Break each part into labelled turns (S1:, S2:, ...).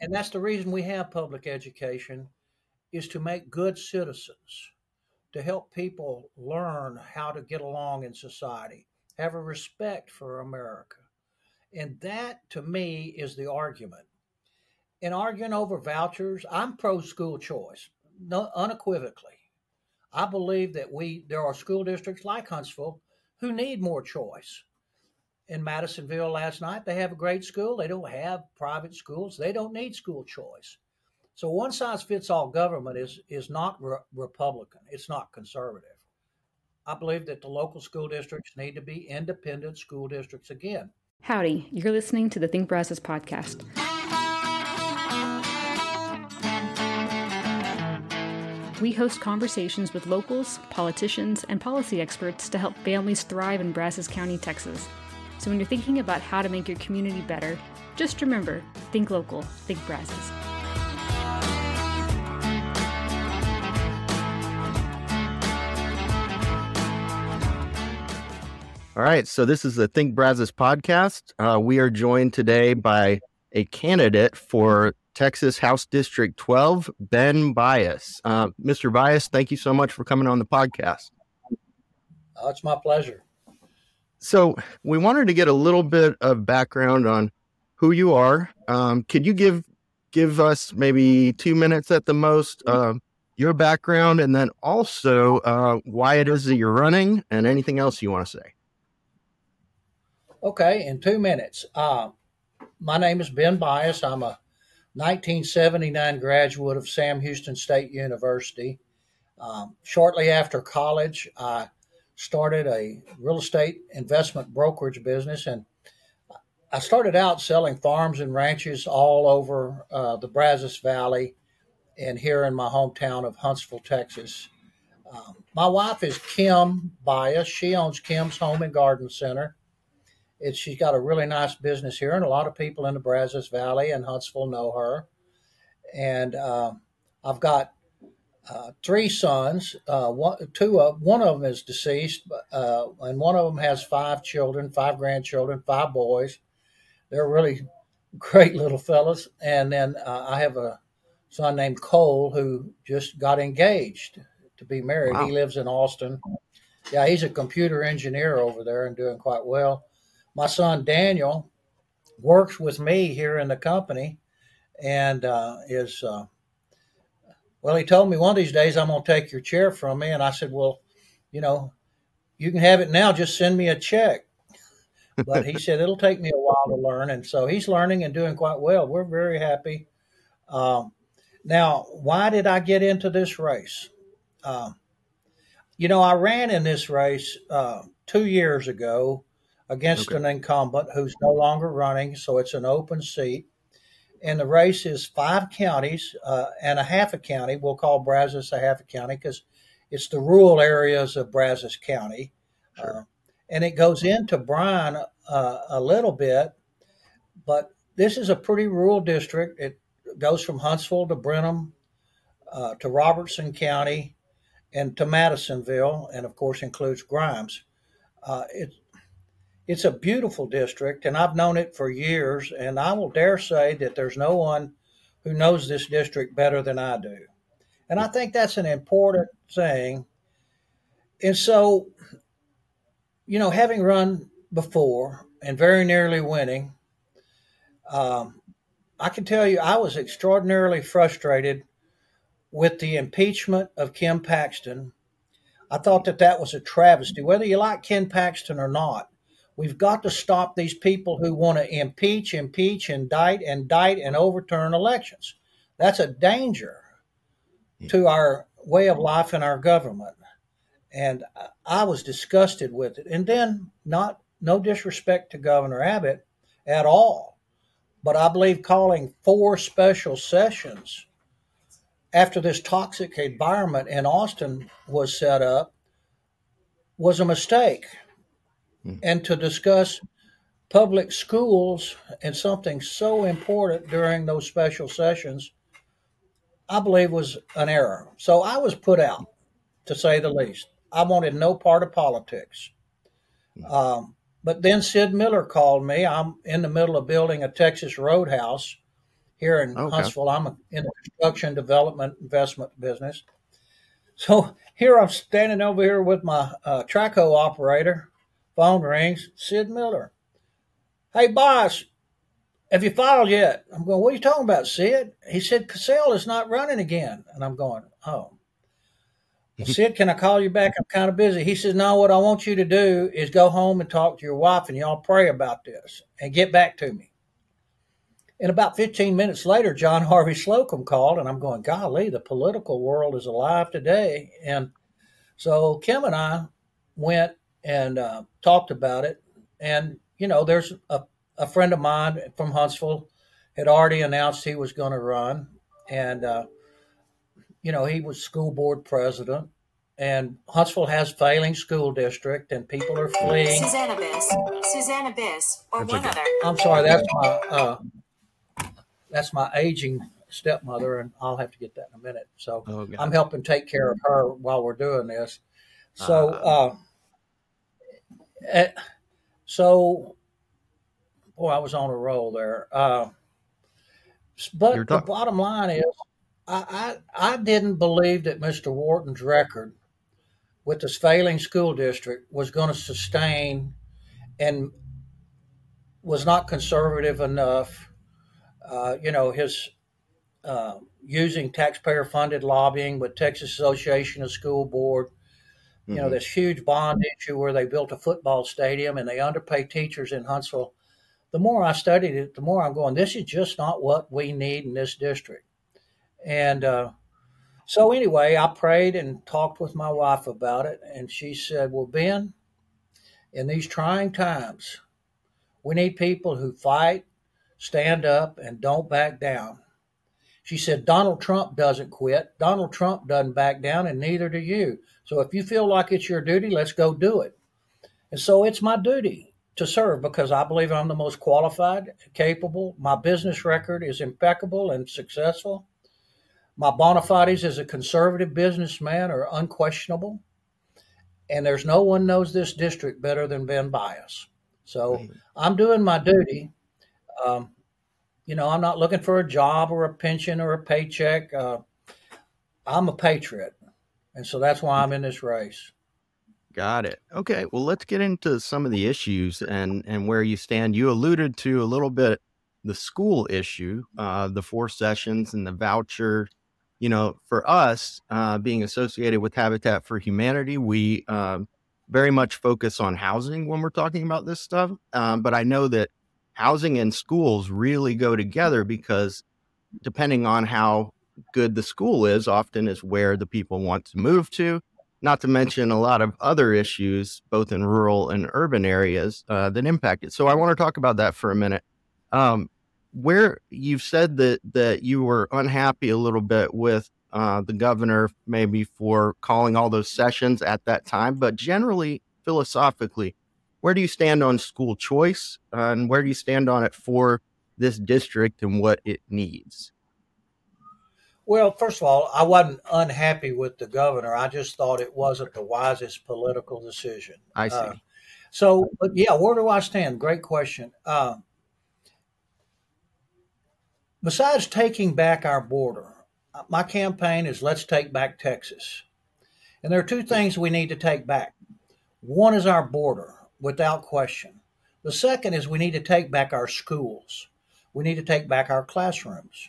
S1: And that's the reason we have public education is to make good citizens, to help people learn how to get along in society, have a respect for America. And that to me is the argument. In arguing over vouchers, I'm pro school choice, unequivocally. I believe that we there are school districts like Huntsville who need more choice. In Madisonville last night, they have a great school. They don't have private schools. They don't need school choice. So one size fits all government is is not re- Republican. It's not conservative. I believe that the local school districts need to be independent school districts again.
S2: Howdy, you're listening to the Think Brazos podcast. We host conversations with locals, politicians, and policy experts to help families thrive in Brazos County, Texas. So when you're thinking about how to make your community better, just remember think local, think Brazos.
S3: All right, so this is the Think Brazos podcast. Uh, we are joined today by a candidate for Texas House District 12, Ben Bius. Uh, Mr. Bius, thank you so much for coming on the podcast.
S1: Uh, it's my pleasure.
S3: So, we wanted to get a little bit of background on who you are. Um, could you give give us maybe two minutes at the most, uh, your background, and then also uh, why it is that you're running, and anything else you want to say?
S1: Okay, in two minutes. Uh, my name is Ben Bius. I'm a 1979 graduate of Sam Houston State University. Um, shortly after college, I started a real estate investment brokerage business, and I started out selling farms and ranches all over uh, the Brazos Valley and here in my hometown of Huntsville, Texas. Um, my wife is Kim Bius. She owns Kim's Home and Garden Center. It's, she's got a really nice business here, and a lot of people in the Brazos Valley and Huntsville know her. And uh, I've got uh, three sons. Uh, one, two of one of them is deceased, uh, and one of them has five children, five grandchildren, five boys. They're really great little fellas. And then uh, I have a son named Cole who just got engaged to be married. Wow. He lives in Austin. Yeah, he's a computer engineer over there and doing quite well my son Daniel works with me here in the company and uh, is, uh, well, he told me one of these days I'm going to take your chair from me. And I said, well, you know, you can have it now. Just send me a check. But he said it'll take me a while to learn. And so he's learning and doing quite well. We're very happy. Um, now, why did I get into this race? Um, you know, I ran in this race uh, two years ago against okay. an incumbent who's no longer running. So it's an open seat. And the race is five counties uh, and a half a county. We'll call Brazos a half a county because it's the rural areas of Brazos County. Sure. Uh, and it goes into Bryan uh, a little bit, but this is a pretty rural district. It goes from Huntsville to Brenham uh, to Robertson County and to Madisonville, and of course includes Grimes. Uh, it, it's a beautiful district, and I've known it for years. And I will dare say that there's no one who knows this district better than I do. And I think that's an important thing. And so, you know, having run before and very nearly winning, um, I can tell you I was extraordinarily frustrated with the impeachment of Ken Paxton. I thought that that was a travesty. Whether you like Ken Paxton or not, We've got to stop these people who want to impeach, impeach, indict, indict, and overturn elections. That's a danger hmm. to our way of life and our government. And I was disgusted with it. And then, not no disrespect to Governor Abbott at all, but I believe calling four special sessions after this toxic environment in Austin was set up was a mistake mm. and to discuss public schools and something so important during those special sessions, I believe was an error. So I was put out, to say the least. I wanted no part of politics. Mm. Um, but then Sid Miller called me. I'm in the middle of building a Texas roadhouse here in okay. Huntsville. I'm in the construction development investment business. So here I'm standing over here with my uh, trackhoe operator. Phone rings. Sid Miller. Hey, boss, have you filed yet? I'm going, what are you talking about, Sid? He said, Kacal is not running again. And I'm going, oh. Well, Sid, can I call you back? I'm kind of busy. He says, no, what I want you to do is go home and talk to your wife and y'all pray about this and get back to me. And about 15 minutes later, John Harvey Slocum called, and I'm going, golly, the political world is alive today. And so Kim and I went and uh, talked about it. And, you know, there's a, a friend of mine from Huntsville had already announced he was going to run. And, uh, you know, he was school board president. And Huntsville has failing school district, and people are fleeing.
S4: Susanna Biss, Susanna Biss, or one other.
S1: I'm sorry, that's my uh, that's my aging stepmother, and I'll have to get that in a minute. So oh, I'm helping take care of her while we're doing this. So, uh, uh, so, boy, I was on a roll there. Uh, but the bottom line is, I, I, I didn't believe that Mr. Wharton's record with this failing school district was going to sustain and was not conservative enough uh, you know, his uh, using taxpayer funded lobbying with Texas Association of School Board. You mm-hmm. know, this huge bond issue where they built a football stadium and they underpay teachers in Huntsville. The more I studied it, the more I'm going, this is just not what we need in this district. And uh, so, anyway, I prayed and talked with my wife about it. And she said, Well, Ben, in these trying times, we need people who fight stand up and don't back down. She said, Donald Trump doesn't quit. Donald Trump doesn't back down, and neither do you. So if you feel like it's your duty, let's go do it. And so it's my duty to serve because I believe I'm the most qualified, capable. My business record is impeccable and successful. My bona fides as a conservative businessman are unquestionable. And there's no one knows this district better than Ben Bius. So I'm doing my duty um, you know, I'm not looking for a job or a pension or a paycheck. Uh, I'm a patriot. And so that's why I'm in this race.
S3: Got it. Okay. Well, let's get into some of the issues and, and where you stand. You alluded to a little bit the school issue, uh, the four sessions and the voucher. You know, for us, uh, being associated with Habitat for Humanity, we um, very much focus on housing when we're talking about this stuff. Um, but I know that housing and schools really go together because depending on how good the school is, often is where the people want to move to. Not to mention a lot of other issues, both in rural and urban areas, uh, that impact it. So I want to talk about that for a minute. Um, where you've said that that you were unhappy a little bit with uh, the governor, maybe for calling all those sessions at that time, but generally philosophically, where do you stand on school choice uh, and where do you stand on it for this district and what it needs?
S1: Well, first of all, I wasn't unhappy with the governor. I just thought it wasn't the wisest political decision.
S3: I see. Uh,
S1: so, but yeah, where do I stand? Great question. Uh, besides taking back our border, uh, my campaign is let's take back Texas. And there are two things we need to take back. One is our border without question. The second is we need to take back our schools. We need to take back our classrooms.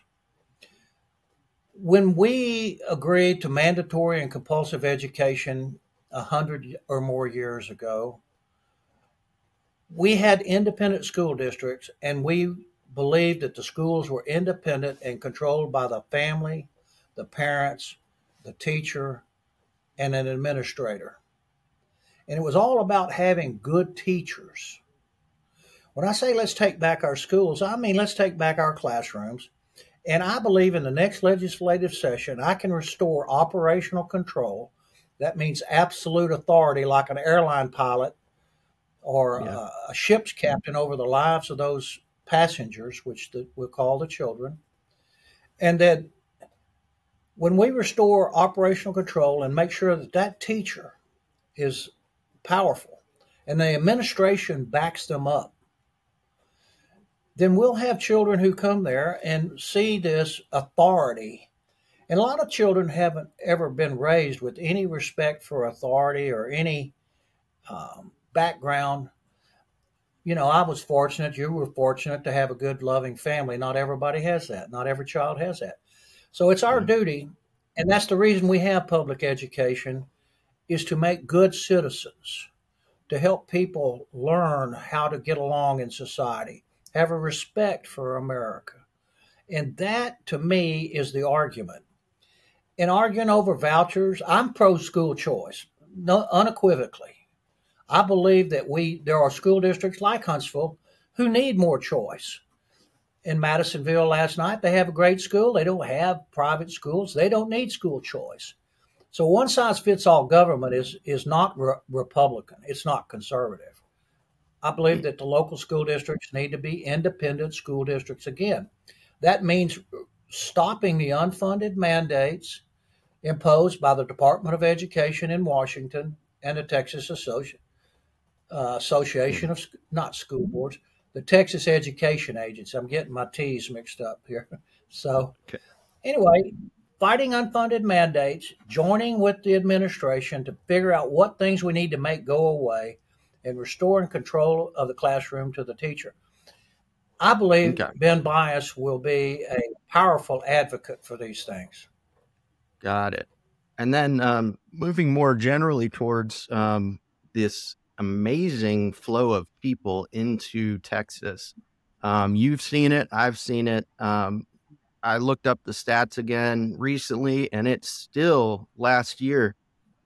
S1: When we agreed to mandatory and compulsive education a hundred or more years ago, we had independent school districts and we believed that the schools were independent and controlled by the family, the parents, the teacher, and an administrator. And it was all about having good teachers. When I say let's take back our schools, I mean let's take back our classrooms. And I believe in the next legislative session, I can restore operational control. That means absolute authority, like an airline pilot or yeah. a, ship's captain over the lives of those passengers, which the, we'll call the children. And that when we restore operational control and make sure that that teacher is powerful, and the administration backs them up. then we'll have children who come there and see this authority. And a lot of children haven't ever been raised with any respect for authority or any um, background. You know, I was fortunate, you were fortunate to have a good, loving family. Not everybody has that, not every child has that. So it's our mm-hmm. duty, and that's the reason we have public education, is to make good citizens, to help people learn how to get along in society have a respect for America. And that, to me, is the argument. In arguing over vouchers, I'm pro school choice, no, unequivocally. I believe that we there are school districts like Huntsville who need more choice. In Madisonville last night, they have a great school. They don't have private schools. They don't need school choice. So one size fits all government is is not re- Republican. It's not conservative. I believe that the local school districts need to be independent school districts again. That means stopping the unfunded mandates imposed by the Department of Education in Washington and the Texas Associ- uh, Association of not school boards, the Texas Education Agency. I'm getting my T's mixed up here. So, okay. anyway, fighting unfunded mandates, joining with the administration to figure out what things we need to make go away and restoring control of the classroom to the teacher. I believe okay. Ben Bius will be a powerful advocate for these things.
S3: Got it. And then um, moving more generally towards um, this amazing flow of people into Texas. Um, you've seen it, I've seen it. I looked up the stats again recently, and it's still last year.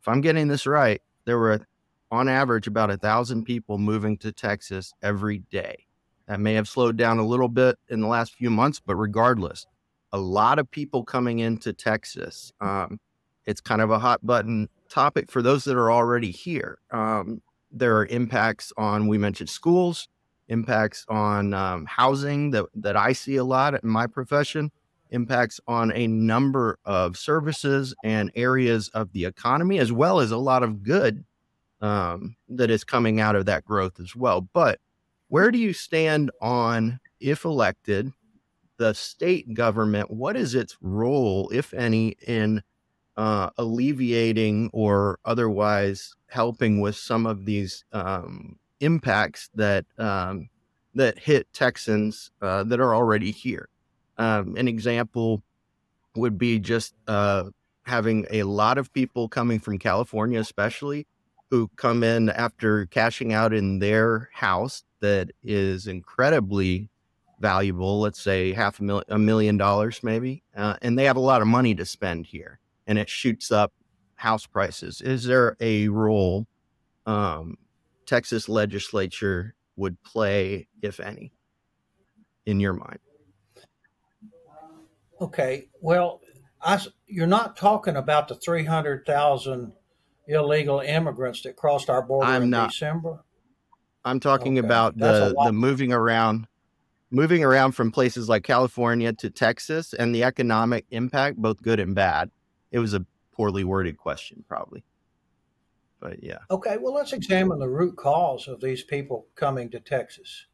S3: If I'm getting this right, there were on average about a thousand people moving to Texas every day. That may have slowed down a little bit in the last few months, but regardless, a lot of people coming into Texas. Um, it's kind of a hot button topic for those that are already here. Um, there are impacts on, we mentioned schools, impacts on um, housing that, that I see a lot in my profession, impacts on a number of services and areas of the economy, as well as a lot of good um, that is coming out of that growth as well. But where do you stand on, if elected, the state government? What is its role, if any, in uh, alleviating or otherwise helping with some of these um, impacts that um, that hit Texans uh, that are already here? Um, an example would be just uh, having a lot of people coming from California, especially who come in after cashing out in their house that is incredibly valuable, let's say half a million, a million dollars maybe, uh, and they have a lot of money to spend here, and it shoots up house prices. Is there a role um, Texas legislature would play, if any, in your mind?
S1: Okay, well, I, you're not talking about the three hundred thousand illegal immigrants that crossed our border I'm in not, December?
S3: I'm talking okay. about the the moving around moving around from places like California to Texas and the economic impact, both good and bad. It was a poorly worded question, probably. But yeah.
S1: Okay, well, let's examine the root cause of these people coming to Texas.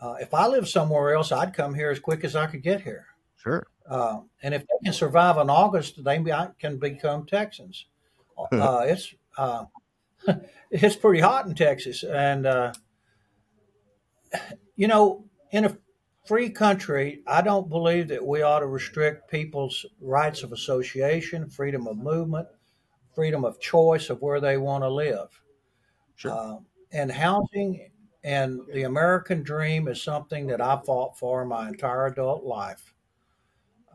S1: Uh, if I lived somewhere else, I'd come here as quick as I could get here.
S3: Sure.
S1: Uh, and if they can survive in August, they can become Texans. uh, it's uh, it's pretty hot in Texas, and uh, you know, in a free country, I don't believe that we ought to restrict people's rights of association, freedom of movement, freedom of choice of where they want to live. Sure. Uh, and housing and the American dream is something that I fought for my entire adult life.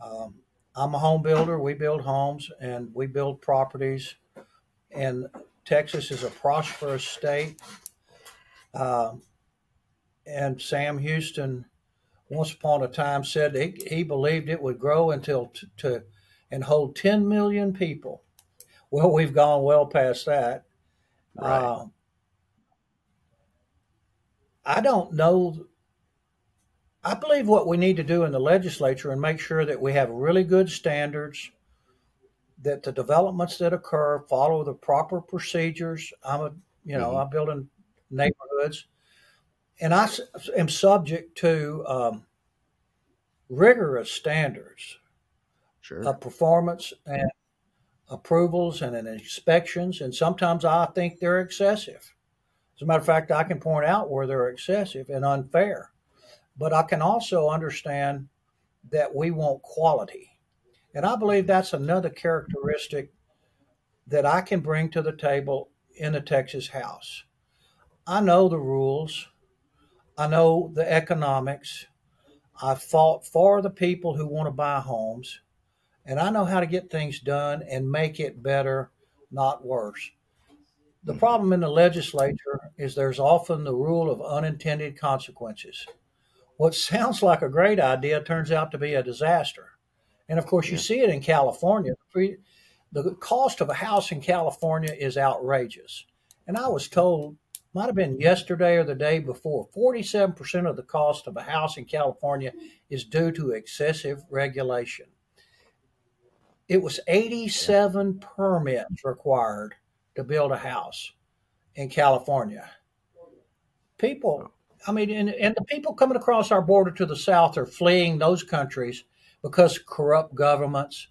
S1: Um, I'm a home builder. We build homes and we build properties and Texas is a prosperous state. Uh, and Sam Houston, once upon a time, said he, he believed it would grow until t- to and hold 10 million people. Well, we've gone well past that. Right. Uh, I don't know. I believe what we need to do in the legislature and make sure that we have really good standards that the developments that occur follow the proper procedures. I'm a, you know, mm-hmm. I'm building neighborhoods, and I am subject to um, rigorous standards
S3: Sure.
S1: of performance and approvals and inspections, and sometimes I think they're excessive. As a matter of fact, I can point out where they're excessive and unfair, but I can also understand that we want quality. And I believe that's another characteristic that I can bring to the table in the Texas House. I know the rules, I know the economics. I've fought for the people who want to buy homes, and I know how to get things done and make it better, not worse. The problem in the legislature is there's often the rule of unintended consequences. What sounds like a great idea turns out to be a disaster. And of course, you see it in California. The cost of a house in California is outrageous. And I was told, might have been yesterday or the day before, 47% of the cost of a house in California is due to excessive regulation. It was 87 permits required to build a house in California. People, I mean, and, and the people coming across our border to the south are fleeing those countries because corrupt governments,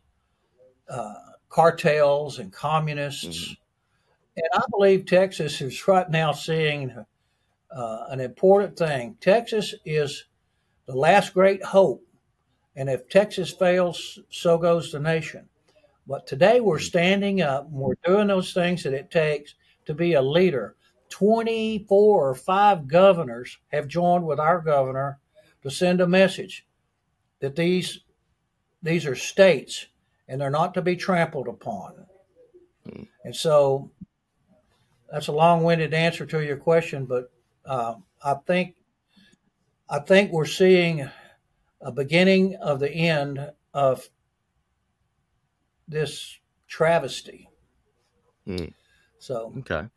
S1: uh, cartels, and communists. Mm-hmm. And I believe Texas is right now seeing uh, an important thing. Texas is the last great hope. And if Texas fails, so goes the nation. But today we're standing up and we're doing those things that it takes to be a leader. 24 or 5 governors have joined with our governor to send a message that these these are states and they're not to be trampled upon. Mm. And so that's a long-winded answer to your question, but uh, I think I think we're seeing a beginning of the end of this travesty.
S3: Mm.
S1: So
S3: okay,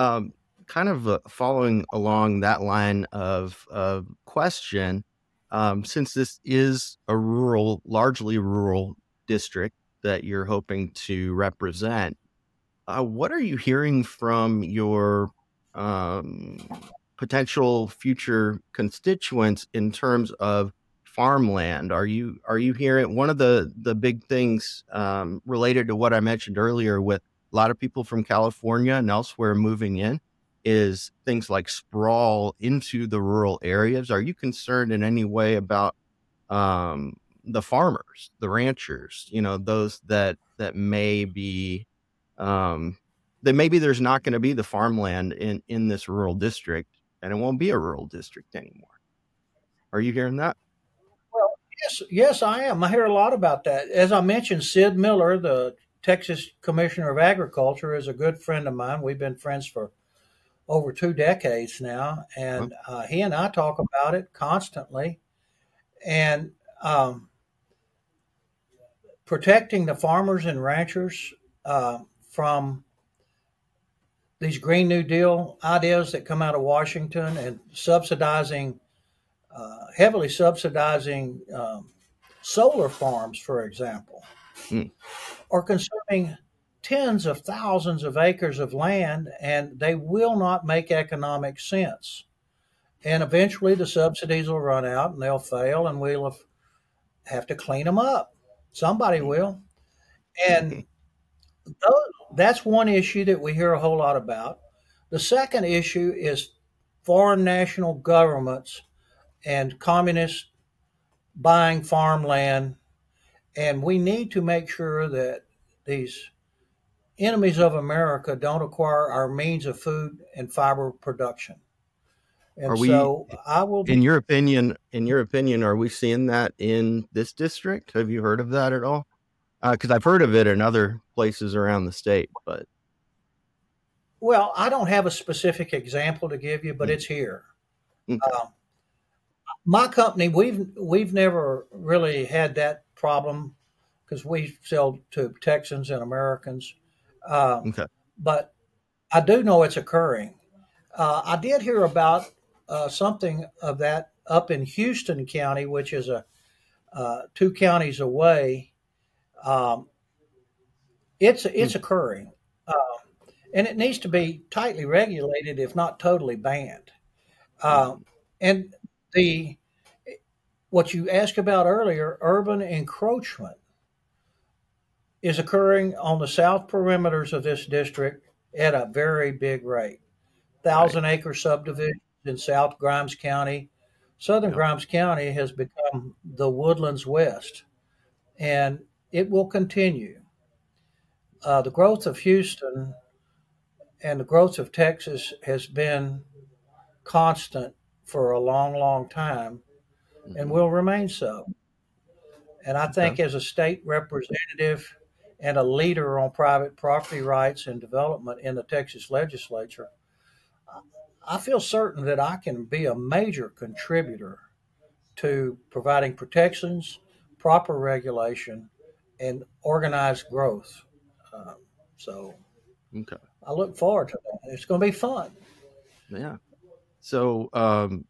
S3: um, kind of uh, following along that line of question, um, since this is a rural, largely rural district that you're hoping to represent, uh, what are you hearing from your um, potential future constituents in terms of farmland? Are you are you hearing one of the the big things um, related to what I mentioned earlier with a lot of people from California and elsewhere moving in is things like sprawl into the rural areas. Are you concerned in any way about um, the farmers, the ranchers? You know, those that that may be um, that maybe there's not going to be the farmland in in this rural district, and it won't be a rural district anymore. Are you hearing that?
S1: Well, yes, yes, I am. I hear a lot about that. As I mentioned, Sid Miller, the Texas Commissioner of Agriculture, is a good friend of mine. We've been friends for over two decades now, and uh, he and I talk about it constantly. And um, protecting the farmers and ranchers uh, from these Green New Deal ideas that come out of Washington and subsidizing, uh, heavily subsidizing um, solar farms, for example, mm. Are consuming tens of thousands of acres of land and they will not make economic sense. And eventually the subsidies will run out and they'll fail and we'll have to clean them up. Somebody hmm. will. And those, that's one issue that we hear a whole lot about. The second issue is foreign national governments and communists buying farmland. And we need to make sure that these enemies of America don't acquire our means of food and fiber production. And are we, so I will.
S3: Be, in your opinion, in your opinion, are we seeing that in this district? Have you heard of that at all? Because uh, I've heard of it in other places around the state, but
S1: well, I don't have a specific example to give you, but mm-hmm. it's here. Okay. Uh, my company, we've we've never really had that problem because we sell to Texans and Americans. Uh, okay. But I do know it's occurring. Uh, I did hear about uh, something of that up in Houston County, which is a uh, two counties away. Um, it's it's mm. occurring, uh, and it needs to be tightly regulated, if not totally banned. Uh, and the what you asked about earlier, urban encroachment, is occurring on the south perimeters of this district at a very big rate. Thousand acre subdivisions in South Grimes County. Southern Grimes County has become the Woodlands West, and it will continue. Uh, the growth of Houston and the growth of Texas has been constant for a long, long time and will remain so. And I think as a state representative and a leader on private property rights and development in the Texas legislature, I feel certain that I can be a major contributor to providing protections, proper regulation, and organized growth. Um, so
S3: Okay.
S1: I look forward to that. It's going to be fun.
S3: Yeah. So, um,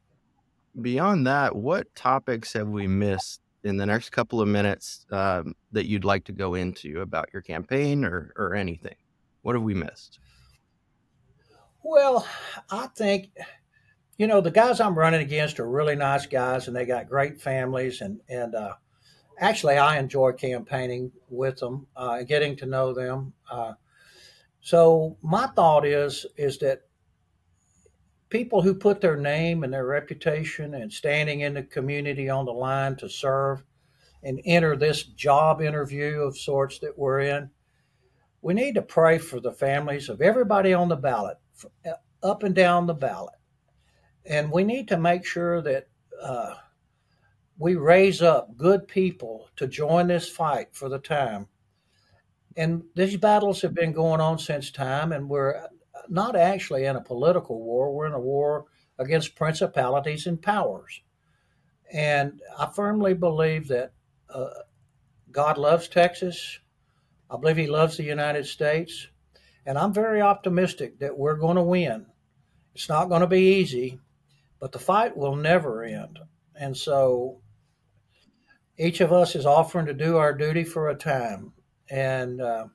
S3: beyond that, what topics have we missed in the next couple of minutes um, that you'd like to go into about your campaign or, or anything? What have we missed?
S1: Well, I think, you know, the guys I'm running against are really nice guys and they got great families. And, and uh, actually, I enjoy campaigning with them, uh, getting to know them. Uh, so my thought is is that people who put their name and their reputation and standing in the community on the line to serve and enter this job interview of sorts that we're in, we need to pray for the families of everybody on the ballot, up and down the ballot. And we need to make sure that uh, we raise up good people to join this fight for the time. And these battles have been going on since time, and we're not actually in a political war. We're in a war against principalities and powers. And I firmly believe that uh, God loves Texas. I believe He loves the United States. And I'm very optimistic that we're going to win. It's not going to be easy, but the fight will never end. And so each of us is offering to do our duty for a time. And uh,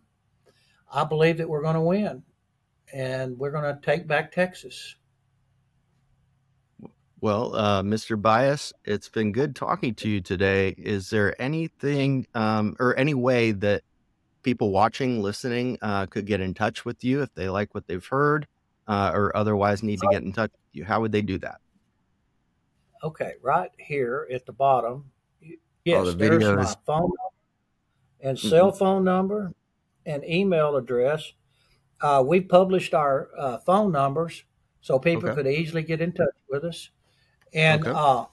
S1: I believe that we're going to win and we're going to take back Texas.
S3: Well, uh, Mr. Bius, it's been good talking to you today. Is there anything um, or any way that people watching, listening uh, could get in touch with you if they like what they've heard uh, or otherwise need to get in touch with you? How would they do that?
S1: Okay, right here at the bottom. Yes, oh, the there's my phone and mm-hmm. cell phone number and email address uh, we published our uh, phone numbers so people okay. could easily get in touch with us. And okay. uh,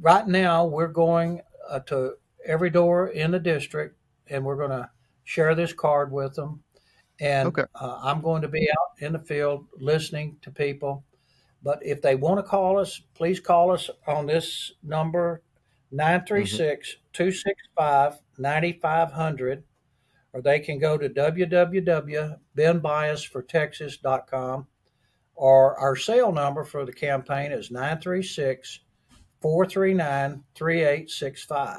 S1: right now, we're going uh, to every door in the district, and we're going to share this card with them. And okay. Uh, I'm going to be out in the field listening to people. But if they want to call us, please call us on this number 936 265 9500 or they can go to www.benbiasfortexas.com or our sale number for the campaign is 936 439 3865.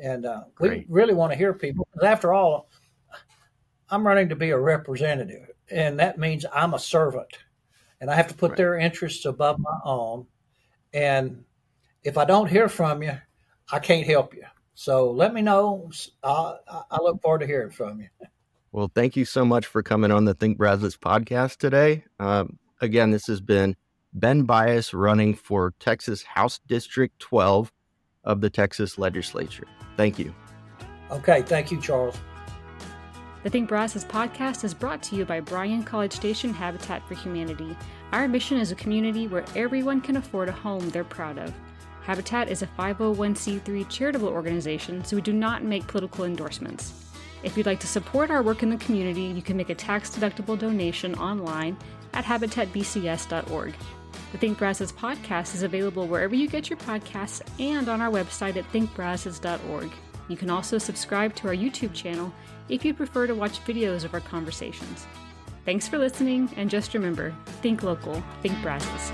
S1: And uh, we really want to hear people because, after all, I'm running to be a representative, and that means I'm a servant, and I have to put right. their interests above my own. And if I don't hear from you, I can't help you. So let me know. I, I look forward to hearing from you.
S3: Well, thank you so much for coming on the Think Brazos podcast today. Um, again, this has been Ben Bius running for Texas House District 12 of the Texas Legislature. Thank you.
S1: Okay. Thank you, Charles.
S2: The Think Brazos podcast is brought to you by Bryan College Station Habitat for Humanity. Our mission is a community where everyone can afford a home they're proud of. Habitat is a 501c3 charitable organization, so we do not make political endorsements. If you'd like to support our work in the community, you can make a tax deductible donation online at habitatbcs.org. The Think Brazos podcast is available wherever you get your podcasts and on our website at thinkbrazos.org. You can also subscribe to our YouTube channel if you prefer to watch videos of our conversations. Thanks for listening, and just remember think local, think Brazos.